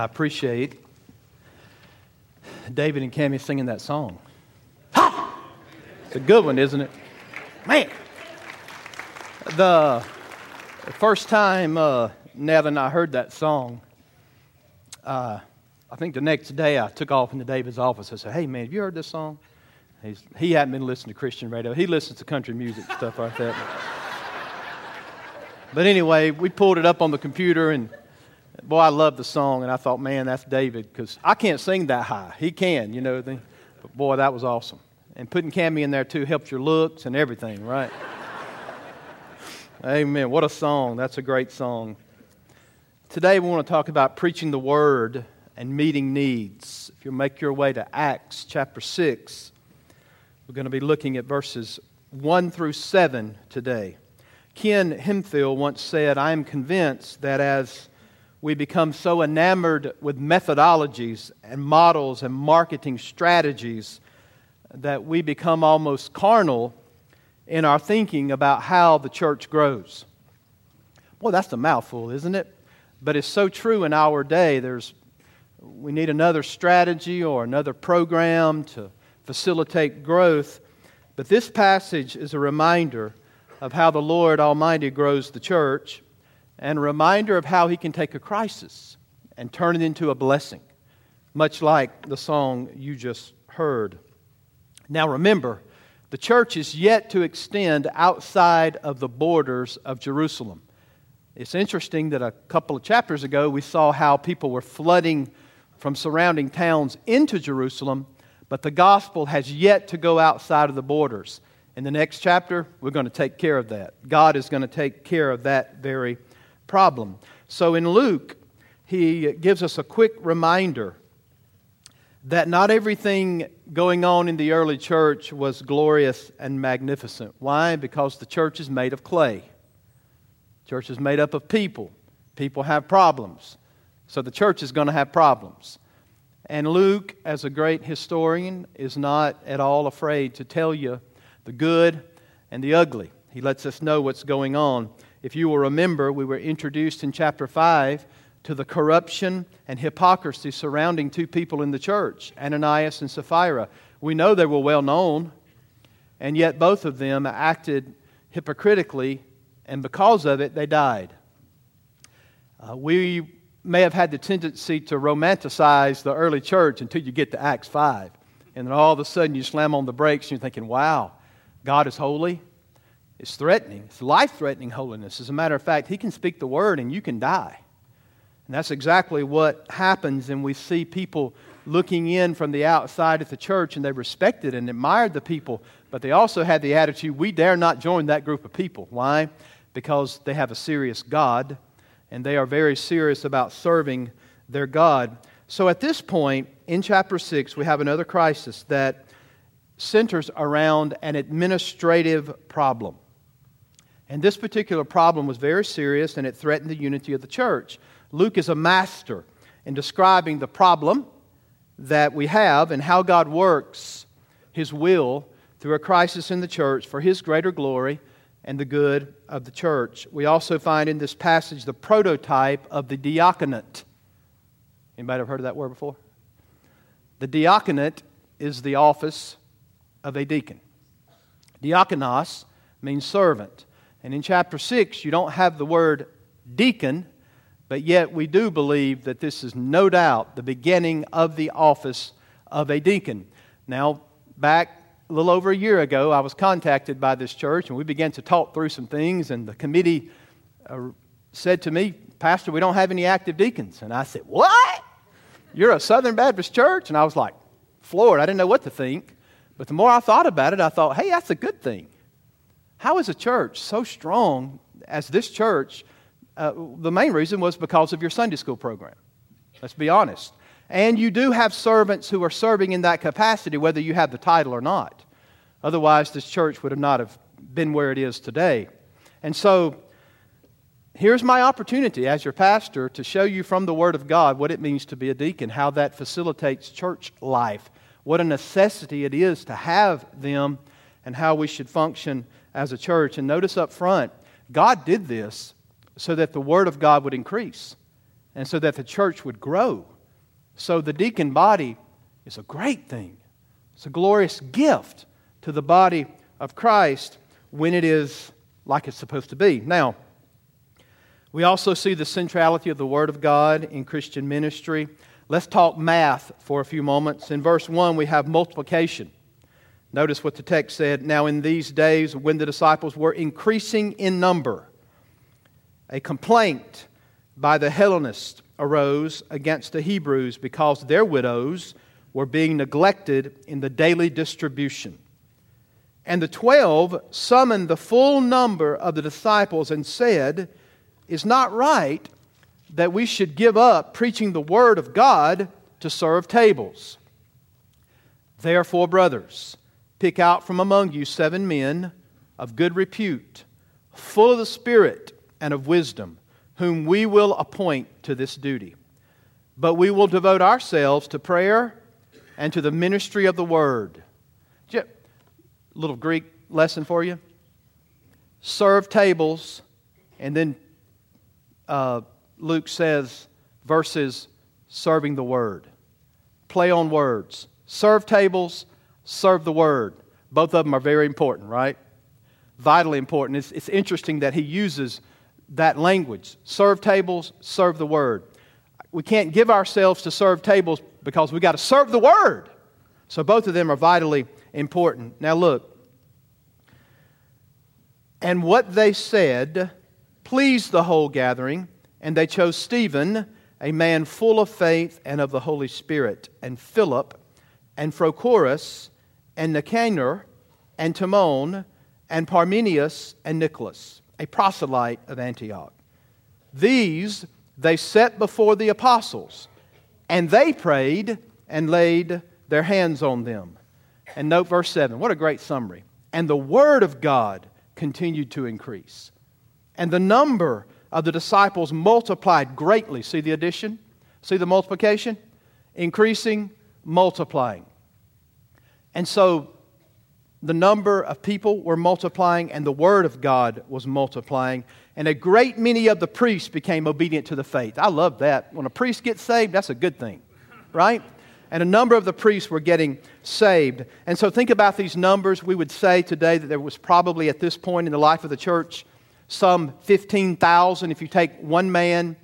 I appreciate David and Cami singing that song. Ha! It's a good one, isn't it? Man. The first time uh, Ned and I heard that song, uh, I think the next day I took off into David's office. I said, Hey, man, have you heard this song? He's, he hadn't been listening to Christian radio. He listens to country music and stuff like that. But anyway, we pulled it up on the computer, and boy, I love the song. And I thought, man, that's David, because I can't sing that high. He can, you know. But boy, that was awesome. And putting Cammy in there too helps your looks and everything, right? Amen. What a song. That's a great song. Today, we want to talk about preaching the word and meeting needs. If you'll make your way to Acts chapter 6, we're going to be looking at verses 1 through 7 today. Ken Hemphill once said, I am convinced that as we become so enamored with methodologies and models and marketing strategies that we become almost carnal in our thinking about how the church grows. Boy, that's a mouthful, isn't it? But it's so true in our day. There's, we need another strategy or another program to facilitate growth. But this passage is a reminder of how the Lord Almighty grows the church and a reminder of how He can take a crisis and turn it into a blessing, much like the song you just heard. Now remember, the church is yet to extend outside of the borders of Jerusalem. It's interesting that a couple of chapters ago we saw how people were flooding from surrounding towns into Jerusalem, but the gospel has yet to go outside of the borders. In the next chapter, we're going to take care of that. God is going to take care of that very problem. So in Luke, he gives us a quick reminder that not everything going on in the early church was glorious and magnificent. Why? Because the church is made of clay. Church is made up of people. People have problems. So the church is going to have problems. And Luke, as a great historian, is not at all afraid to tell you the good and the ugly. He lets us know what's going on. If you will remember, we were introduced in chapter 5 to the corruption and hypocrisy surrounding two people in the church, Ananias and Sapphira. We know they were well known, and yet both of them acted hypocritically, and because of it, they died. Uh, we may have had the tendency to romanticize the early church until you get to Acts 5. And then all of a sudden you slam on the brakes and you're thinking, wow, God is holy. It's threatening. It's life threatening holiness. As a matter of fact, He can speak the word and you can die. And that's exactly what happens. And we see people looking in from the outside at the church and they respected and admired the people, but they also had the attitude, we dare not join that group of people. Why? Because they have a serious God and they are very serious about serving their God. So at this point in chapter 6, we have another crisis that centers around an administrative problem. And this particular problem was very serious and it threatened the unity of the church. Luke is a master in describing the problem that we have and how God works his will through a crisis in the church for his greater glory and the good of the church. We also find in this passage the prototype of the diaconate. Anybody ever heard of that word before? The diaconate is the office of a deacon. Diakonos means servant. And in chapter 6, you don't have the word deacon, but yet we do believe that this is no doubt the beginning of the office of a deacon. Now, back a little over a year ago, I was contacted by this church, and we began to talk through some things, and the committee uh, said to me, Pastor, we don't have any active deacons. And I said, What? You're a Southern Baptist church? And I was like, floored. I didn't know what to think. But the more I thought about it, I thought, hey, that's a good thing. How is a church so strong as this church? Uh, the main reason was because of your Sunday school program. Let's be honest. And you do have servants who are serving in that capacity, whether you have the title or not. Otherwise, this church would have not have been where it is today. And so, here's my opportunity as your pastor to show you from the Word of God what it means to be a deacon, how that facilitates church life what a necessity it is to have them and how we should function as a church. And notice up front, God did this so that the Word of God would increase. and so that the church would grow. So the deacon body is a great thing. It's a glorious gift to the body of Christ when it is like it's supposed to be. Now, we also see the centrality of the Word of God in Christian ministry. Let's talk math for a few moments. In verse 1, we have multiplication. Notice what the text said. Now, in these days, when the disciples were increasing in number, a complaint by the Hellenists arose against the Hebrews because their widows were being neglected in the daily distribution. And the twelve summoned the full number of the disciples and said, It's not right that we should give up preaching the word of God to serve tables. Therefore, brothers, pick out from among you seven men of good repute, full of the Spirit and of wisdom, whom we will appoint to this duty. But we will devote ourselves to prayer and to the ministry of the word. Little Greek lesson for you. Serve tables, and then uh, Luke says verses serving the word. Play on words. Serve tables, serve the word. Both of them are very important, right? Vitally important. It's, it's interesting that he uses that language serve tables, serve the word. We can't give ourselves to serve tables because we've got to serve the word. So both of them are vitally important. Now, look. And what they said pleased the whole gathering and they chose Stephen, a man full of faith and of the Holy Spirit, and Philip, and Prochorus, and Nicanor, and Timon, and Parmenas, and Nicholas, a proselyte of Antioch. These they set before the apostles, and they prayed and laid their hands on them. And note verse 7. What a great summary. And the word of God continued to increase. And the number of the disciples multiplied greatly. See the addition? See the multiplication? Increasing, multiplying. And so the number of people were multiplying, and the word of God was multiplying. And a great many of the priests became obedient to the faith. I love that. When a priest gets saved, that's a good thing, right? And a number of the priests were getting saved. And so think about these numbers. We would say today that there was probably at this point in the life of the church some 15,000. If you take one man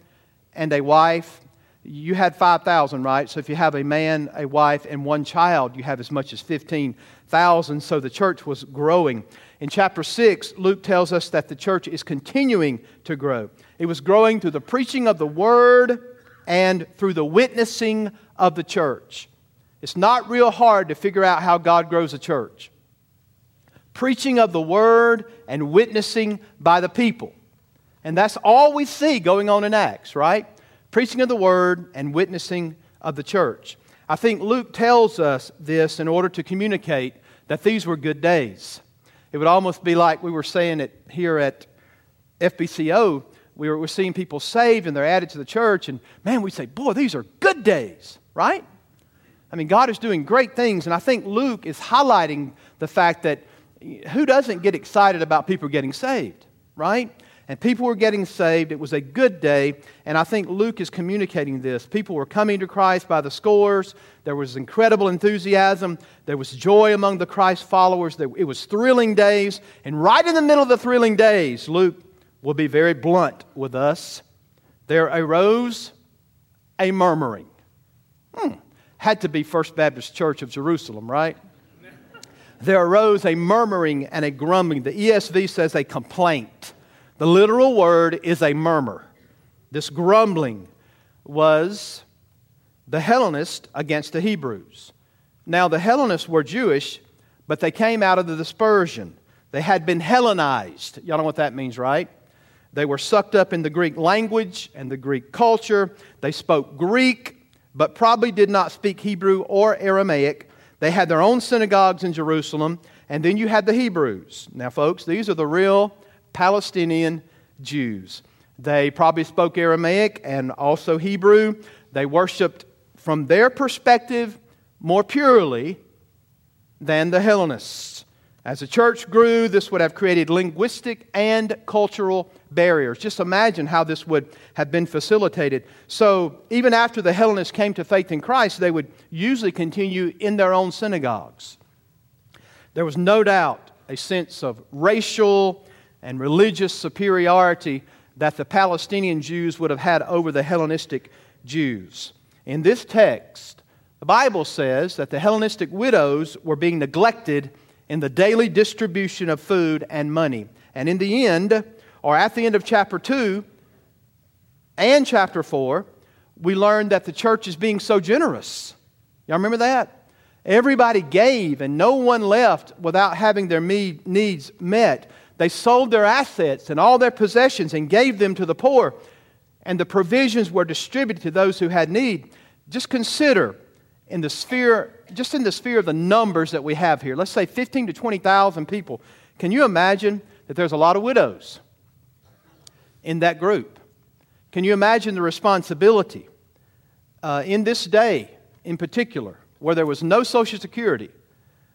and a wife, you had 5,000, right? So if you have a man, a wife, and one child, you have as much as 15,000. So the church was growing. In chapter 6, Luke tells us that the church is continuing to grow. It was growing through the preaching of the word and through the witnessing of the church. It's not real hard to figure out how God grows a church preaching of the word and witnessing by the people. And that's all we see going on in Acts, right? Preaching of the word and witnessing of the church. I think Luke tells us this in order to communicate that these were good days. It would almost be like we were saying it here at FBCO. We were, seeing people saved and they're added to the church, and man, we say, boy, these are good days, right? I mean, God is doing great things, and I think Luke is highlighting the fact that who doesn't get excited about people getting saved, right? And people were getting saved. It was a good day. And I think Luke is communicating this. People were coming to Christ by the scores. There was incredible enthusiasm. There was joy among the Christ followers. It was thrilling days. And right in the middle of the thrilling days, Luke will be very blunt with us. There arose a murmuring. Hmm. Had to be First Baptist Church of Jerusalem, right? there arose a murmuring and a grumbling. The ESV says a complaint. The literal word is a murmur. This grumbling was the Hellenists against the Hebrews. Now, the Hellenists were Jewish, but they came out of the dispersion. They had been Hellenized. Y'all know what that means, right? They were sucked up in the Greek language and the Greek culture. They spoke Greek, but probably did not speak Hebrew or Aramaic. They had their own synagogues in Jerusalem, and then you had the Hebrews. Now, folks, these are the real Palestinian Jews. They probably spoke Aramaic and also Hebrew. They worshiped, from their perspective, more purely than the Hellenists. As the church grew, this would have created linguistic and cultural barriers. Just imagine how this would have been facilitated. So, even after the Hellenists came to faith in Christ, they would usually continue in their own synagogues. There was no doubt a sense of racial and religious superiority that the Palestinian Jews would have had over the Hellenistic Jews. In this text, the Bible says that the Hellenistic widows were being neglected in the daily distribution of food and money. And in the end, or at the end of chapter 2 and chapter 4, we learn that the church is being so generous. Y'all remember that? Everybody gave, and no one left without having their needs met. They sold their assets and all their possessions and gave them to the poor, and the provisions were distributed to those who had need. Just consider in the sphere, just in the sphere of the numbers that we have here, let's say 15 to 20,000 people. Can you imagine that there's a lot of widows in that group? Can you imagine the responsibility uh, in this day in particular, where there was no Social Security?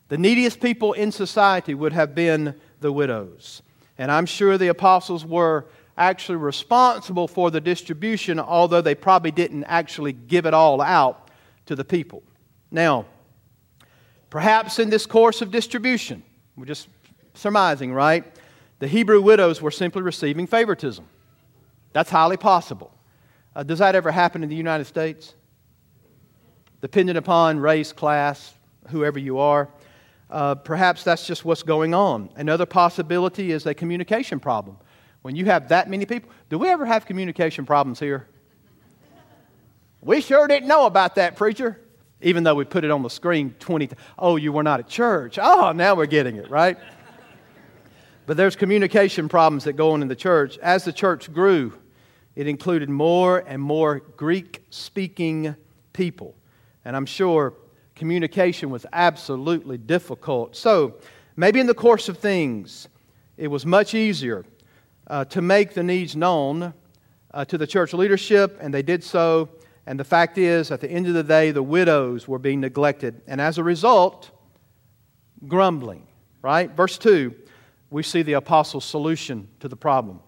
The neediest people in society would have been the widows. And I'm sure the apostles were actually responsible for the distribution, although they probably didn't actually give it all out to the people. Now, perhaps in this course of distribution, we're just surmising, right? The Hebrew widows were simply receiving favoritism. That's highly possible. Uh, does that ever happen in the United States? Depending upon race, class, whoever you are. Uh, perhaps that's just what's going on. Another possibility is a communication problem. When you have that many people, do we ever have communication problems here? We sure didn't know about that, preacher. Even though we put it on the screen 20 Oh, you were not at church. Oh, now we're getting it, right? but there's communication problems that go on in the church. As the church grew, it included more and more Greek speaking people. And I'm sure communication was absolutely difficult. So, maybe in the course of things, it was much easier uh, to make the needs known uh, to the church leadership, and they did so. And the fact is, at the end of the day, the widows were being neglected. And as a result, grumbling, right? Verse 2, we see the apostles' solution to the problem.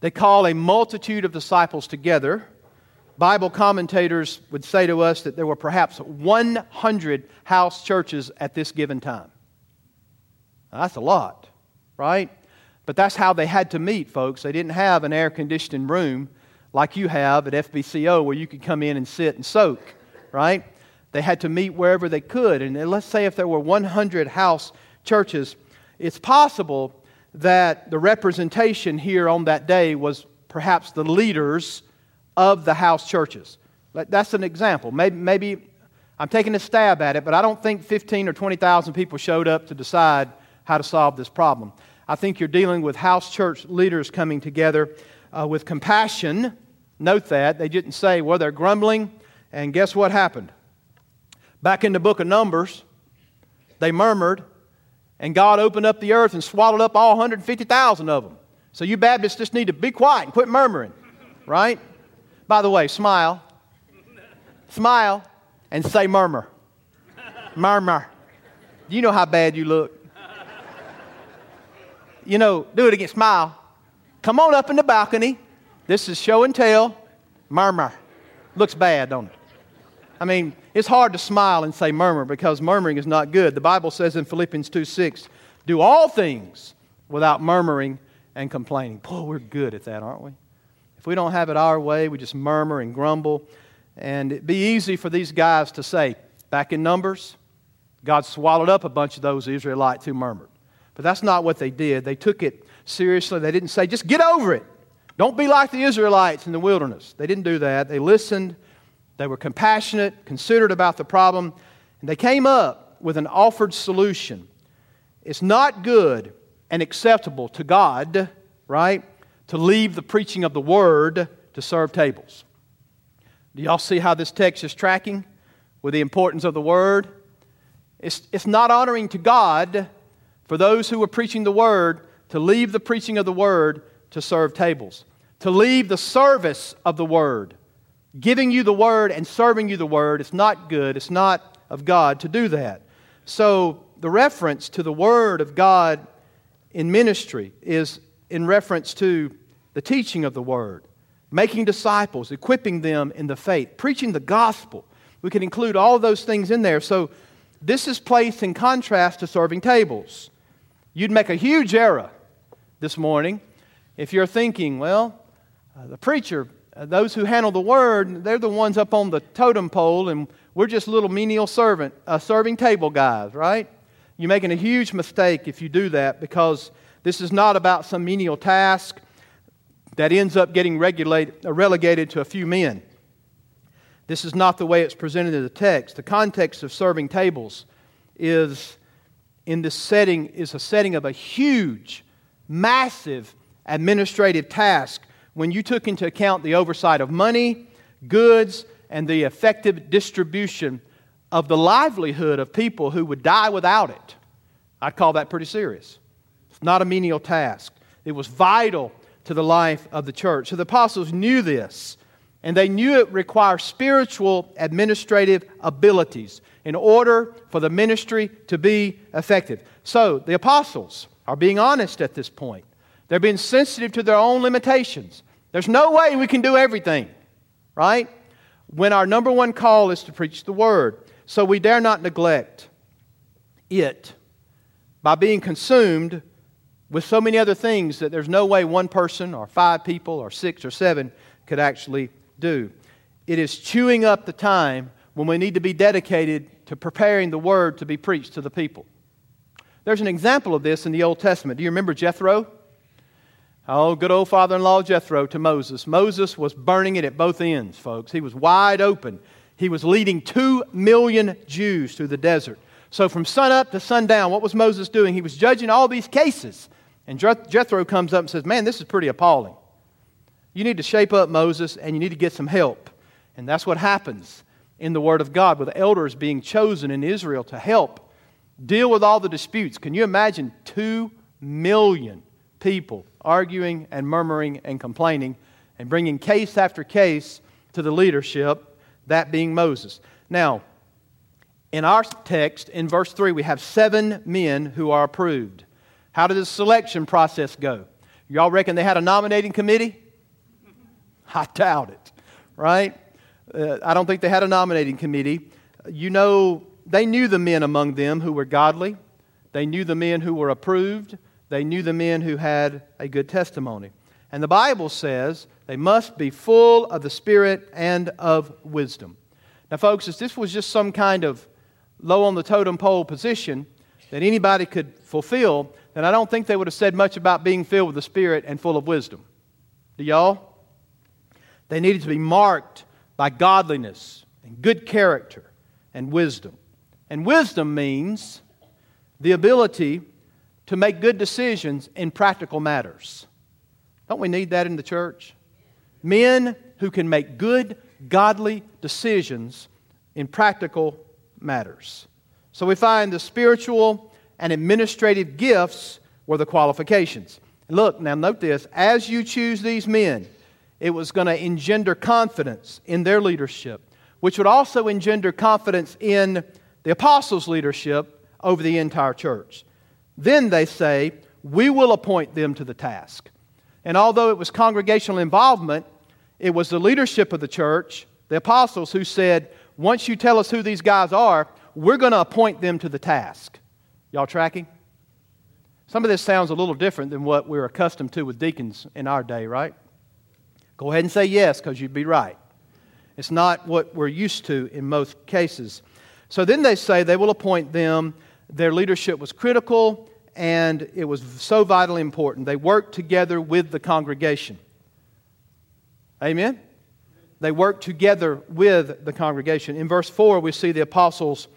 They call a multitude of disciples together Bible commentators would say to us that there were perhaps 100 house churches at this given time. Now, that's a lot, right? But that's how they had to meet, folks. They didn't have an air conditioned room like you have at FBCO where you could come in and sit and soak, right? They had to meet wherever they could. And let's say if there were 100 house churches, it's possible that the representation here on that day was perhaps the leaders of the house churches. That's an example. Maybe, maybe I'm taking a stab at it, but I don't think 15 or 20,000 people showed up to decide how to solve this problem. I think you're dealing with house church leaders coming together uh, with compassion. Note that. They didn't say, well, they're grumbling, and guess what happened? Back in the book of Numbers, they murmured, and God opened up the earth and swallowed up all 150,000 of them. So you Baptists just need to be quiet and quit murmuring, right? By the way, smile. Smile and say murmur. Murmur. You know how bad you look? You know, do it again. Smile. Come on up in the balcony. This is show and tell. Murmur. Looks bad, don't it? I mean, it's hard to smile and say murmur because murmuring is not good. The Bible says in Philippians 2 6, do all things without murmuring and complaining. Boy, we're good at that, aren't we? If we don't have it our way, we just murmur and grumble. And it'd be easy for these guys to say, back in Numbers, God swallowed up a bunch of those Israelites who murmured. But that's not what they did. They took it seriously. They didn't say, just get over it. Don't be like the Israelites in the wilderness. They didn't do that. They listened. They were compassionate, considered about the problem, and they came up with an offered solution. It's not good and acceptable to God, right? To leave the preaching of the word to serve tables. Do y'all see how this text is tracking with the importance of the word? It's, it's not honoring to God for those who are preaching the word to leave the preaching of the word to serve tables, to leave the service of the word. Giving you the word and serving you the word, it's not good, it's not of God to do that. So the reference to the Word of God in ministry is in reference to the teaching of the Word, making disciples, equipping them in the faith, preaching the gospel. We can include all those things in there. So this is placed in contrast to serving tables. You'd make a huge error this morning if you're thinking, well, uh, the preacher, uh, those who handle the word, they're the ones up on the totem pole, and we're just little menial servant, uh, serving table guys, right? You're making a huge mistake if you do that because this is not about some menial task that ends up getting uh, relegated to a few men. This is not the way it's presented in the text. The context of serving tables is in this setting is a setting of a huge, massive administrative task when you took into account the oversight of money, goods, and the effective distribution of the livelihood of people who would die without it. I'd call that pretty serious. It's not a menial task. It was vital to the life of the church. So the apostles knew this, and they knew it required spiritual administrative abilities in order for the ministry to be effective. So the apostles are being honest at this point. They're being sensitive to their own limitations. There's no way we can do everything, right? When our number one call is to preach the word. So we dare not neglect it by being consumed with so many other things that there's no way one person or five people or six or seven could actually do. It is chewing up the time when we need to be dedicated to preparing the word to be preached to the people. There's an example of this in the Old Testament. Do you remember Jethro? Oh, good old father in law Jethro to Moses. Moses was burning it at both ends, folks. He was wide open. He was leading two million Jews through the desert. So from sunup to sundown, what was Moses doing? He was judging all these cases. And Jethro comes up and says, Man, this is pretty appalling. You need to shape up, Moses, and you need to get some help. And that's what happens in the Word of God with elders being chosen in Israel to help deal with all the disputes. Can you imagine two million people arguing and murmuring and complaining and bringing case after case to the leadership? that being Moses. Now, in our text, in verse 3, we have seven men who are approved. How did the selection process go? Y'all reckon they had a nominating committee? I doubt it, right? Uh, I don't think they had a nominating committee. You know, they knew the men among them who were godly, they knew the men who were approved, they knew the men who had a good testimony. And the Bible says they must be full of the Spirit and of wisdom. Now, folks, if this was just some kind of low on the totem pole position that anybody could fulfill, then I don't think they would have said much about being filled with the Spirit and full of wisdom. Do y'all? They needed to be marked by godliness and good character and wisdom. And wisdom means the ability to make good decisions in practical matters. Don't we need that in the church? Men who can make good, godly decisions in practical matters. So we find the spiritual and administrative gifts were the qualifications. Look, now note this as you choose these men, it was going to engender confidence in their leadership, which would also engender confidence in the apostles' leadership over the entire church. Then they say, We will appoint them to the task. And although it was congregational involvement, it was the leadership of the church, the apostles, who said, Once you tell us who these guys are, we're going to appoint them to the task. Y'all tracking? Some of this sounds a little different than what we're accustomed to with deacons in our day, right? Go ahead and say yes, because you'd be right. It's not what we're used to in most cases. So then they say they will appoint them. Their leadership was critical and it was so vitally important. They worked together with the congregation. Amen? They worked together with the congregation. In verse 4, we see the apostles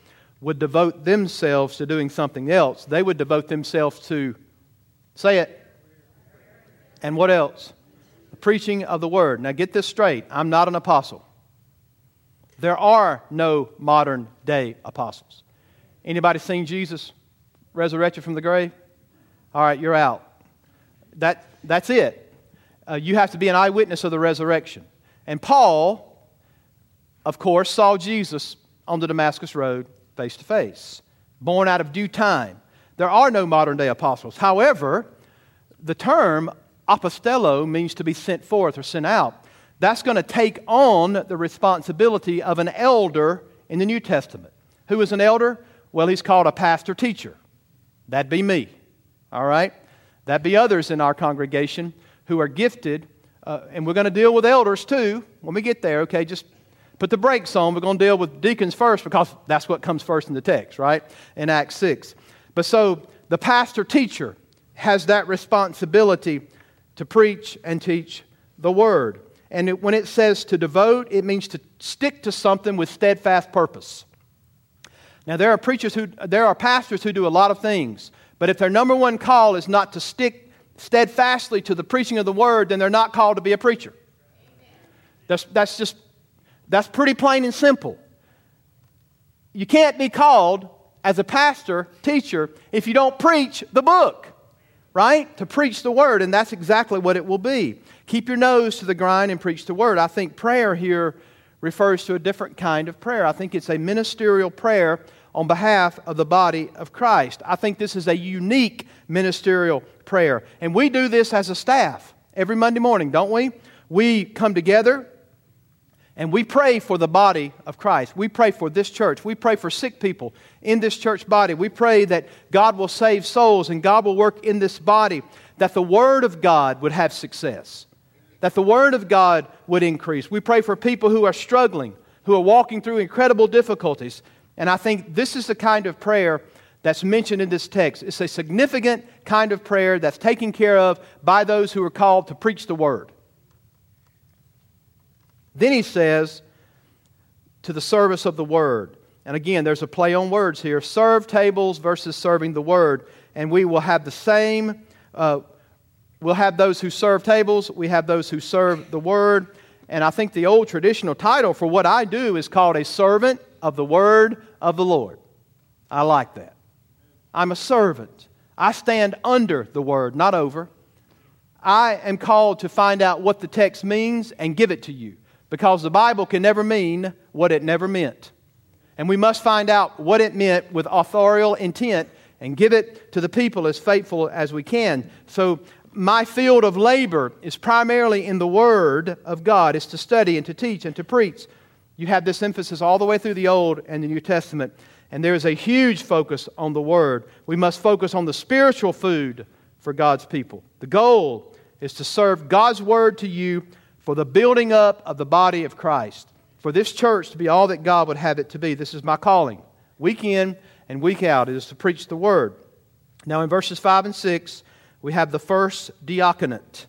would devote themselves to doing something else. They would devote themselves to, say it, and what else? The preaching of the word. Now get this straight I'm not an apostle. There are no modern day apostles. Anybody seen Jesus resurrected from the grave? All right, you're out. That, that's it. Uh, you have to be an eyewitness of the resurrection. And Paul, of course, saw Jesus on the Damascus Road face to face. born out of due time. There are no modern day apostles. However, the term apostello means to be sent forth or sent out. That's going to take on the responsibility of an elder in the New Testament. Who is an elder? Well, he's called a pastor teacher. That'd be me. All right? That'd be others in our congregation who are gifted. Uh, and we're going to deal with elders too when we get there, okay? Just put the brakes on. We're going to deal with deacons first because that's what comes first in the text, right? In Acts 6. But so the pastor teacher has that responsibility to preach and teach the word. And it, when it says to devote, it means to stick to something with steadfast purpose. Now, there are preachers who, there are pastors who do a lot of things, but if their number one call is not to stick steadfastly to the preaching of the word, then they're not called to be a preacher. That's, that's just, that's pretty plain and simple. You can't be called as a pastor, teacher, if you don't preach the book, right? To preach the word, and that's exactly what it will be. Keep your nose to the grind and preach the word. I think prayer here refers to a different kind of prayer. I think it's a ministerial prayer on behalf of the body of Christ. I think this is a unique ministerial prayer. And we do this as a staff every Monday morning, don't we? We come together and we pray for the body of Christ. We pray for this church. We pray for sick people in this church body. We pray that God will save souls and God will work in this body, that the Word of God would have success, that the Word of God would increase. We pray for people who are struggling, who are walking through incredible difficulties, and I think this is the kind of prayer that's mentioned in this text. It's a significant kind of prayer that's taken care of by those who are called to preach the word. Then he says, to the service of the word. And again, there's a play on words here serve tables versus serving the word. And we will have the same, uh, we'll have those who serve tables, we have those who serve the word. And I think the old traditional title for what I do is called a servant of the word of the Lord. I like that. I'm a servant. I stand under the word, not over. I am called to find out what the text means and give it to you because the Bible can never mean what it never meant. And we must find out what it meant with authorial intent and give it to the people as faithful as we can. So, my field of labor is primarily in the Word of God, is to study and to teach and to preach. You have this emphasis all the way through the Old and the New Testament. And there is a huge focus on the Word. We must focus on the spiritual food for God's people. The goal is to serve God's Word to you for the building up of the body of Christ. For this church to be all that God would have it to be. This is my calling. Week in and week out, is to preach the Word. Now, in verses 5 and 6, we have the first diaconate.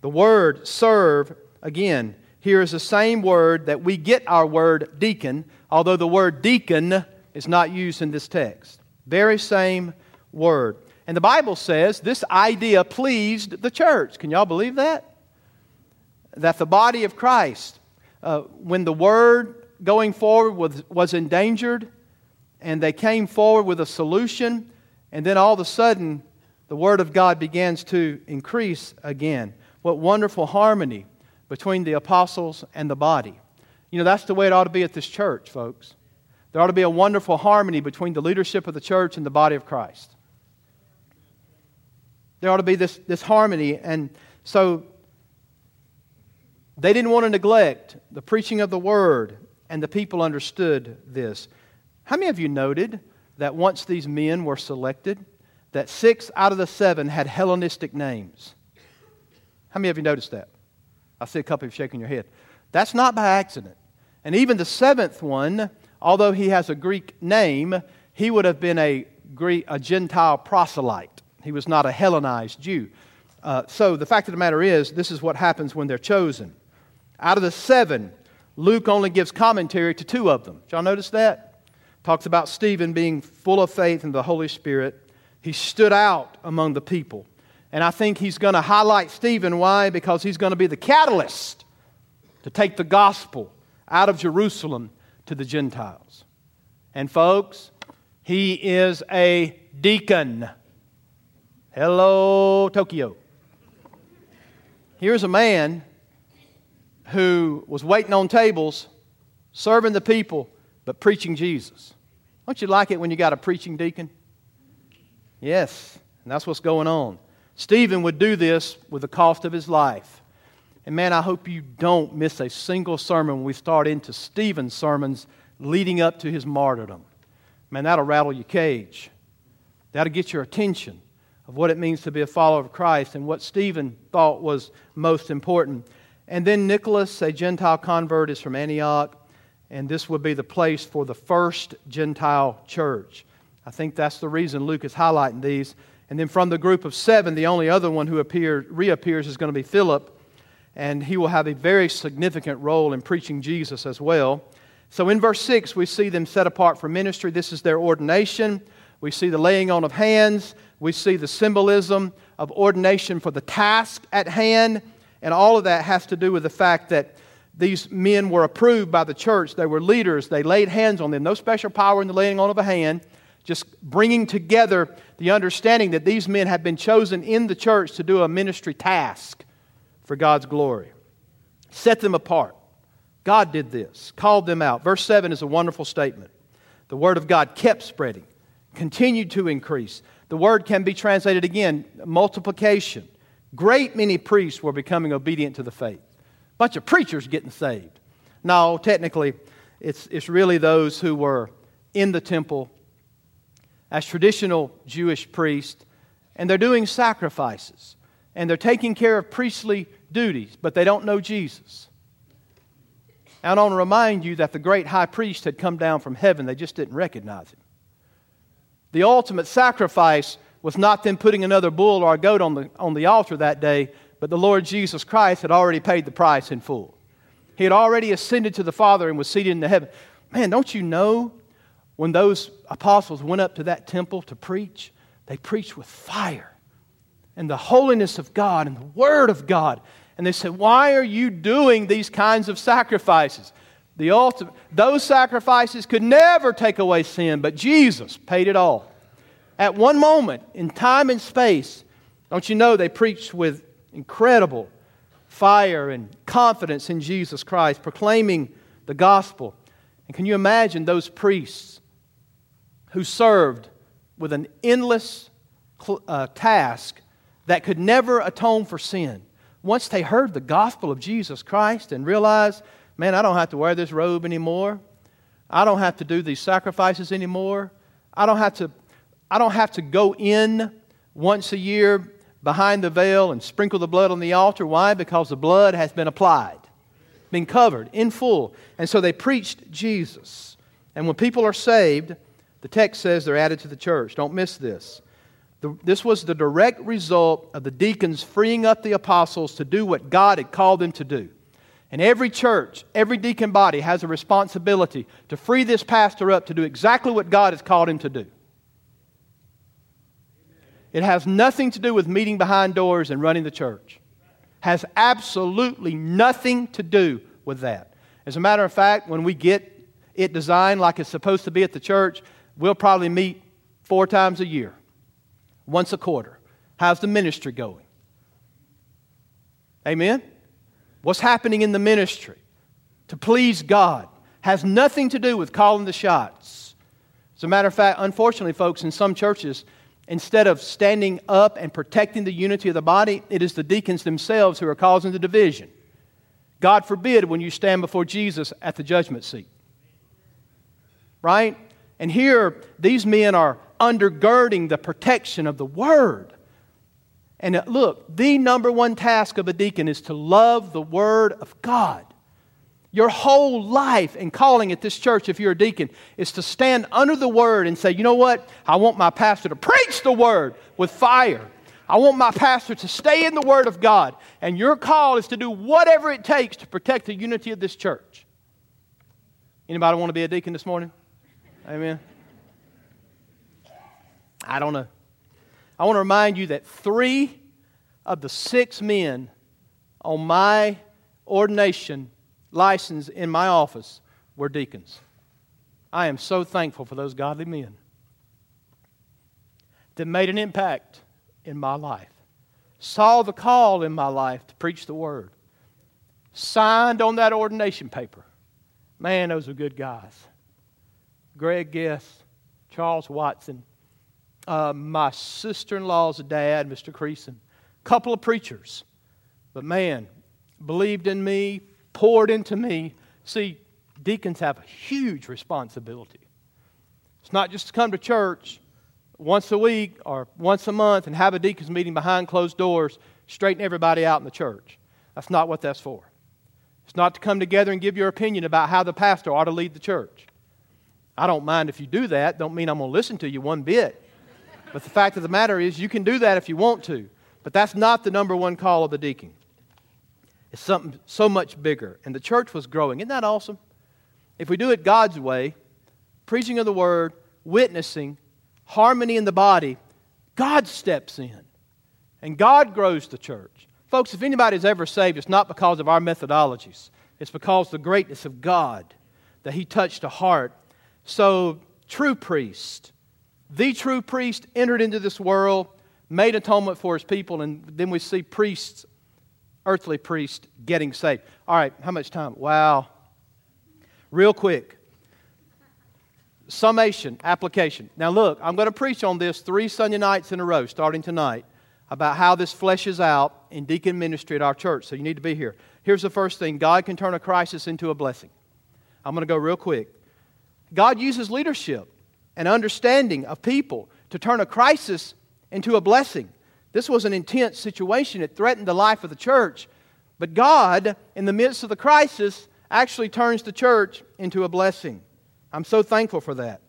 The word serve, again, here is the same word that we get our word deacon, although the word deacon is not used in this text. Very same word. And the Bible says this idea pleased the church. Can y'all believe that? That the body of Christ, uh, when the word going forward was, was endangered, and they came forward with a solution, and then all of a sudden, the word of God begins to increase again. What wonderful harmony between the apostles and the body. You know, that's the way it ought to be at this church, folks. There ought to be a wonderful harmony between the leadership of the church and the body of Christ. There ought to be this, this harmony. And so they didn't want to neglect the preaching of the word, and the people understood this. How many of you noted that once these men were selected, that six out of the seven had Hellenistic names? How many of you noticed that? I see a couple of you shaking your head. That's not by accident. And even the seventh one, although he has a Greek name, he would have been a, Greek, a Gentile proselyte. He was not a Hellenized Jew. Uh, so the fact of the matter is, this is what happens when they're chosen. Out of the seven, Luke only gives commentary to two of them. Y'all notice that? Talks about Stephen being full of faith in the Holy Spirit. He stood out among the people. And I think he's going to highlight Stephen. Why? Because he's going to be the catalyst to take the gospel out of Jerusalem to the Gentiles. And folks, he is a deacon. Hello, Tokyo. Here's a man who was waiting on tables, serving the people, but preaching Jesus. Don't you like it when you got a preaching deacon? Yes, and that's what's going on. Stephen would do this with the cost of his life. And man, I hope you don't miss a single sermon when we start into Stephen's sermons leading up to his martyrdom. Man, that'll rattle your cage. That'll get your attention of what it means to be a follower of Christ and what Stephen thought was most important. And then Nicholas, a Gentile convert, is from Antioch, and this would be the place for the first Gentile church. I think that's the reason Luke is highlighting these. And then from the group of seven, the only other one who appear, reappears is going to be Philip, and he will have a very significant role in preaching Jesus as well. So in verse 6, we see them set apart for ministry. This is their ordination. We see the laying on of hands. We see the symbolism of ordination for the task at hand. And all of that has to do with the fact that these men were approved by the church. They were leaders. They laid hands on them. No special power in the laying on of a hand, just bringing together the understanding that these men had been chosen in the church to do a ministry task for God's glory. Set them apart. God did this, called them out. Verse 7 is a wonderful statement. The word of God kept spreading, continued to increase. The word can be translated again multiplication. Great many priests were becoming obedient to the faith. Bunch of preachers getting saved. No, technically, it's, it's really those who were in the temple as traditional Jewish priests, and they're doing sacrifices, and they're taking care of priestly duties, but they don't know Jesus. And I want to remind you that the great high priest had come down from heaven, they just didn't recognize him. The ultimate sacrifice was not them putting another bull or a goat on the, on the altar that day, but the Lord Jesus Christ had already paid the price in full. He had already ascended to the Father and was seated in the heaven. Man, don't you know when those apostles went up to that temple to preach, they preached with fire and the holiness of God and the Word of God. And they said, Why are you doing these kinds of sacrifices? The ultimate, those sacrifices could never take away sin, but Jesus paid it all. At one moment in time and space, don't you know they preached with incredible fire and confidence in Jesus Christ, proclaiming the gospel. And can you imagine those priests who served with an endless uh, task that could never atone for sin? Once they heard the gospel of Jesus Christ and realized man, I don't have to wear this robe anymore. I don't have to do these sacrifices anymore. I don't have to, I don't have to go in once a year behind the veil and sprinkle the blood on the altar. Why? Because the blood has been applied, been covered in full. And so they preached Jesus. And when people are saved, the text says they're added to the church. Don't miss this. The, this was the direct result of the deacons freeing up the apostles to do what God had called them to do. And every church, every deacon body has a responsibility to free this pastor up to do exactly what God has called him to do. It has nothing to do with meeting behind doors and running the church. Has absolutely nothing to do with that. As a matter of fact, when we get it designed like it's supposed to be at the church, we'll probably meet four times a year, once a quarter. How's the ministry going? Amen? what's happening in the ministry to please God has nothing to do with calling the shots. As a matter of fact, unfortunately, folks, in some churches, instead of standing up and protecting the unity of the body, it is the deacons themselves who are causing the division. God forbid when you stand before Jesus at the judgment seat. Right? And here, these men are undergirding the protection of the Word. And look, the number one task of a deacon is to love the Word of God. Your whole life and calling at this church, if you're a deacon, is to stand under the Word and say, you know what? I want my pastor to preach the Word with fire. I want my pastor to stay in the Word of God. And your call is to do whatever it takes to protect the unity of this church. Anybody want to be a deacon this morning? Amen. I don't know. I want to remind you that three of the six men on my ordination license in my office were deacons. I am so thankful for those godly men that made an impact in my life, saw the call in my life to preach the word, signed on that ordination paper. Man, those are good guys. Greg Guest, Charles Watson, uh, my sister in law's dad, Mr. Creason, couple of preachers. But man, believed in me, poured into me. See, deacons have a huge responsibility. It's not just to come to church once a week or once a month and have a deacons meeting behind closed doors, straighten everybody out in the church. That's not what that's for. It's not to come together and give your opinion about how the pastor ought to lead the church. I don't mind if you do that. Don't mean I'm going to listen to you one bit. But the fact of the matter is, you can do that if you want to. But that's not the number one call of the deacon. It's something so much bigger. And the church was growing. Isn't that awesome? If we do it God's way, preaching of the word, witnessing, harmony in the body, God steps in. And God grows the church. Folks, if anybody's ever saved, it's not because of our methodologies. It's because the greatness of God that He touched a heart. So, true priest, the true priest entered into this world, made atonement for His people, and then we see priests earthly priest getting saved. All right, how much time? Wow. Real quick. Summation, application. Now, look, I'm going to preach on this three Sunday nights in a row, starting tonight, about how this fleshes out in deacon ministry at our church. So you need to be here. Here's the first thing God can turn a crisis into a blessing. I'm going to go real quick. God uses leadership and understanding of people to turn a crisis into a blessing. This was an intense situation. It threatened the life of the church. But God, in the midst of the crisis, actually turns the church into a blessing. I'm so thankful for that.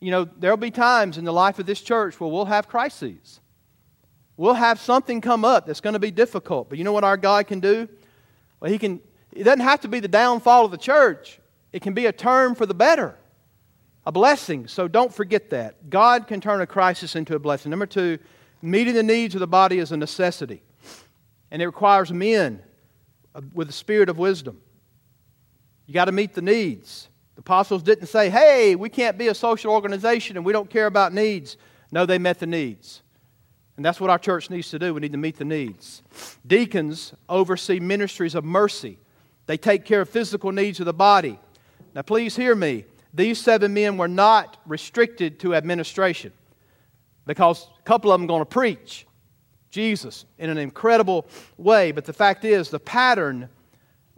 You know, there'll be times in the life of this church where we'll have crises. We'll have something come up that's going to be difficult. But you know what our God can do? Well, He can, it doesn't have to be the downfall of the church, it can be a turn for the better, a blessing. So don't forget that. God can turn a crisis into a blessing. Number two, Meeting the needs of the body is a necessity, and it requires men with the spirit of wisdom. You got to meet the needs. The apostles didn't say, hey, we can't be a social organization and we don't care about needs. No, they met the needs. And that's what our church needs to do. We need to meet the needs. Deacons oversee ministries of mercy, they take care of physical needs of the body. Now, please hear me. These seven men were not restricted to administration because a couple of them are going to preach Jesus in an incredible way. But the fact is, the pattern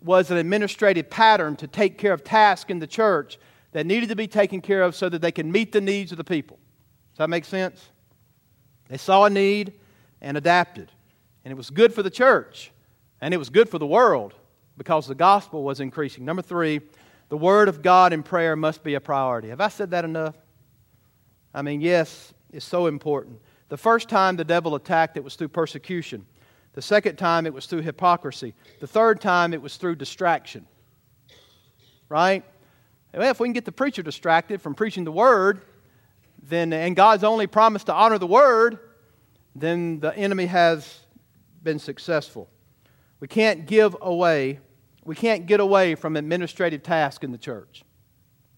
was an administrative pattern to take care of tasks in the church that needed to be taken care of so that they can meet the needs of the people. Does that make sense? They saw a need and adapted. And it was good for the church, and it was good for the world because the gospel was increasing. Number three, the word of God in prayer must be a priority. Have I said that enough? I mean, yes, is so important. The first time the devil attacked, it was through persecution. The second time, it was through hypocrisy. The third time, it was through distraction. Right? Well, if we can get the preacher distracted from preaching the word, then, and God's only promised to honor the word, then the enemy has been successful. We can't give away, we can't get away from administrative tasks in the church.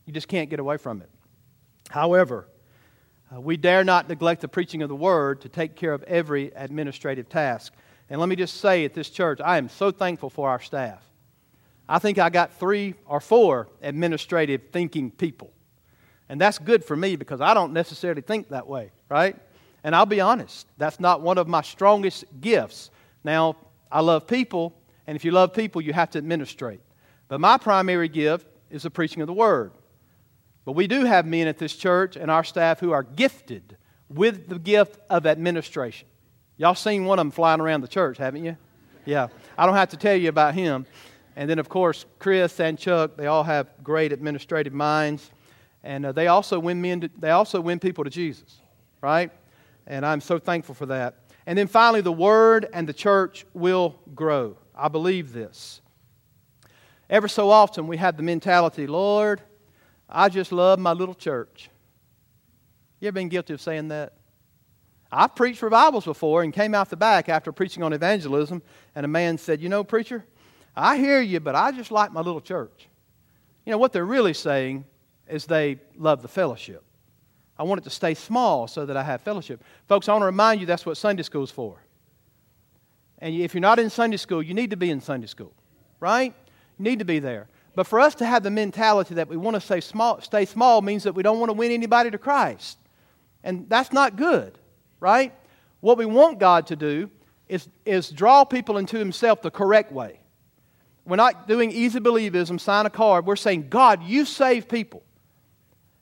You just can't get away from it. However, uh, we dare not neglect the preaching of the word to take care of every administrative task. And let me just say at this church, I am so thankful for our staff. I think I got three or four administrative thinking people. And that's good for me because I don't necessarily think that way, right? And I'll be honest, that's not one of my strongest gifts. Now, I love people, and if you love people, you have to administrate. But my primary gift is the preaching of the word. But we do have men at this church and our staff who are gifted with the gift of administration. Y'all seen one of them flying around the church, haven't you? Yeah. I don't have to tell you about him. And then, of course, Chris and Chuck, they all have great administrative minds. And uh, they, also win men to, they also win people to Jesus, right? And I'm so thankful for that. And then finally, the Word and the church will grow. I believe this. Ever so often, we have the mentality, Lord, I just love my little church. You ever been guilty of saying that? I've preached revivals before and came out the back after preaching on evangelism, and a man said, You know, preacher, I hear you, but I just like my little church. You know, what they're really saying is they love the fellowship. I want it to stay small so that I have fellowship. Folks, I want to remind you that's what Sunday school is for. And if you're not in Sunday school, you need to be in Sunday school, right? You need to be there. But for us to have the mentality that we want to stay small, stay small means that we don't want to win anybody to Christ. And that's not good, right? What we want God to do is, is draw people into Himself the correct way. We're not doing easy believism, sign a card. We're saying, God, you save people.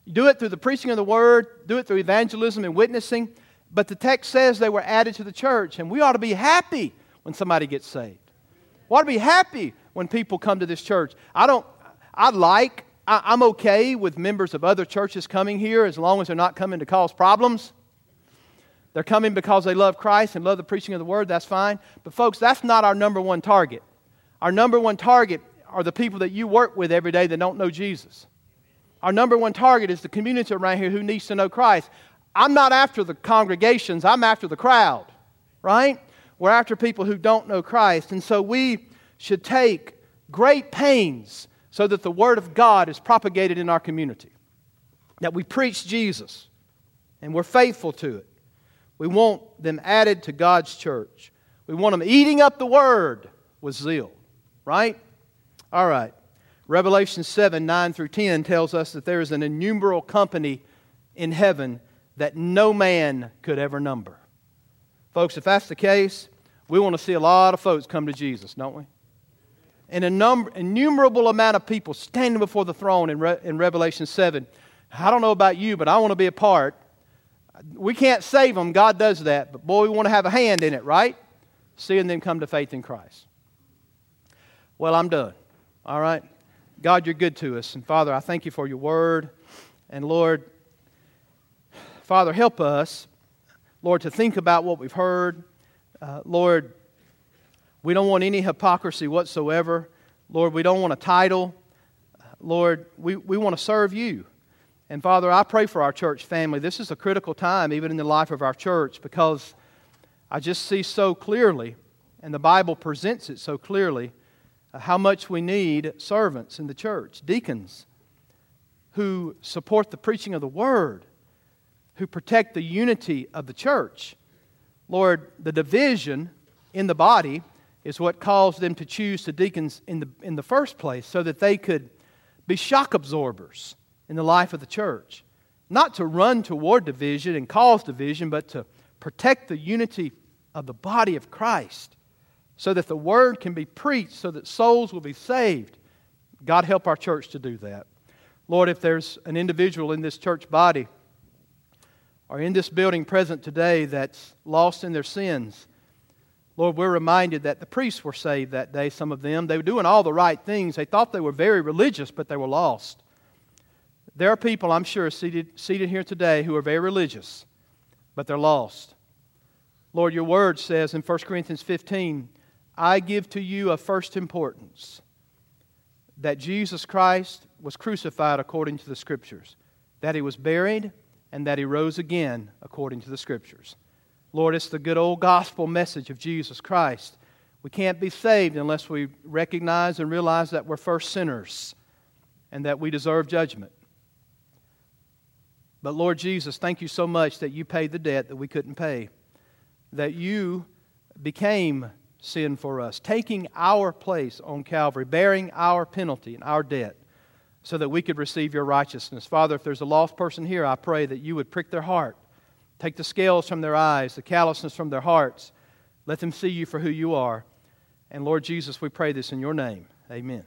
Do it through the preaching of the word, do it through evangelism and witnessing. But the text says they were added to the church, and we ought to be happy when somebody gets saved. We ought to be happy when people come to this church. I don't, I like, I, am okay with members of other churches coming here as long as they're not coming to cause problems. They're coming because they love Christ and love the preaching of the word, that's fine. But, folks, that's not our number one target. Our number one target are the people that you work with every day that don't know Jesus. Our number one target is the community around here who needs to know Christ. I'm not after the congregations, I'm after the crowd, right? We're after people who don't know Christ. And so we should take great pains so that the Word of God is propagated in our community, that we preach Jesus and we're faithful to it. We want them added to God's church. We want them eating up the Word with zeal, right? All right. Revelation 7 9 through 10 tells us that there is an innumerable company in heaven that no man could ever number. Folks, if that's the case, we want to see a lot of folks come to Jesus, don't we? And a number, innumerable amount of people standing before the throne in, Re, in Revelation 7. I don't know about you, but I want to be a part. We can't save them, God does that, but boy, we want to have a hand in it, right? Seeing them come to faith in Christ. Well, I'm done. All right? God, you're good to us. And Father, I thank you for your word. And Lord, Father, help us, Lord, to think about what we've heard. Uh, Lord, we don't want any hypocrisy whatsoever. Lord, we don't want a title. Lord, we, we want to serve you. And Father, I pray for our church family. This is a critical time, even in the life of our church, because I just see so clearly, and the Bible presents it so clearly uh, how much we need servants in the church, deacons, who support the preaching of the word, who protect the unity of the church. Lord, the division in the body is what caused them to choose the deacons in the, in the first place, so that they could be shock absorbers in the life of the church. Not to run toward division and cause division, but to protect the unity of the body of Christ so that the word can be preached, so that souls will be saved. God help our church to do that. Lord, if there's an individual in this church body or in this building present today that's lost in their sins, Lord, we're reminded that the priests were saved that day, some of them. They were doing all the right things. They thought they were very religious, but they were lost. There are people, I'm sure, seated, seated here today who are very religious, but they're lost. Lord, your word says in 1 Corinthians 15, I give to you of first importance that Jesus Christ was crucified according to the Scriptures, that he was buried, and that he rose again according to the Scriptures. Lord, it's the good old gospel message of Jesus Christ. We can't be saved unless we recognize and realize that we're first sinners and that we deserve judgment. But Lord Jesus, thank you so much that you paid the debt that we couldn't pay, that you became sin for us, taking our place on Calvary, bearing our penalty and our debt so that we could receive your righteousness. Father, if there's a lost person here, I pray that you would prick their heart, take the scales from their eyes, the callousness from their hearts. Let them see you for who you are. And Lord Jesus, we pray this in your name. Amen.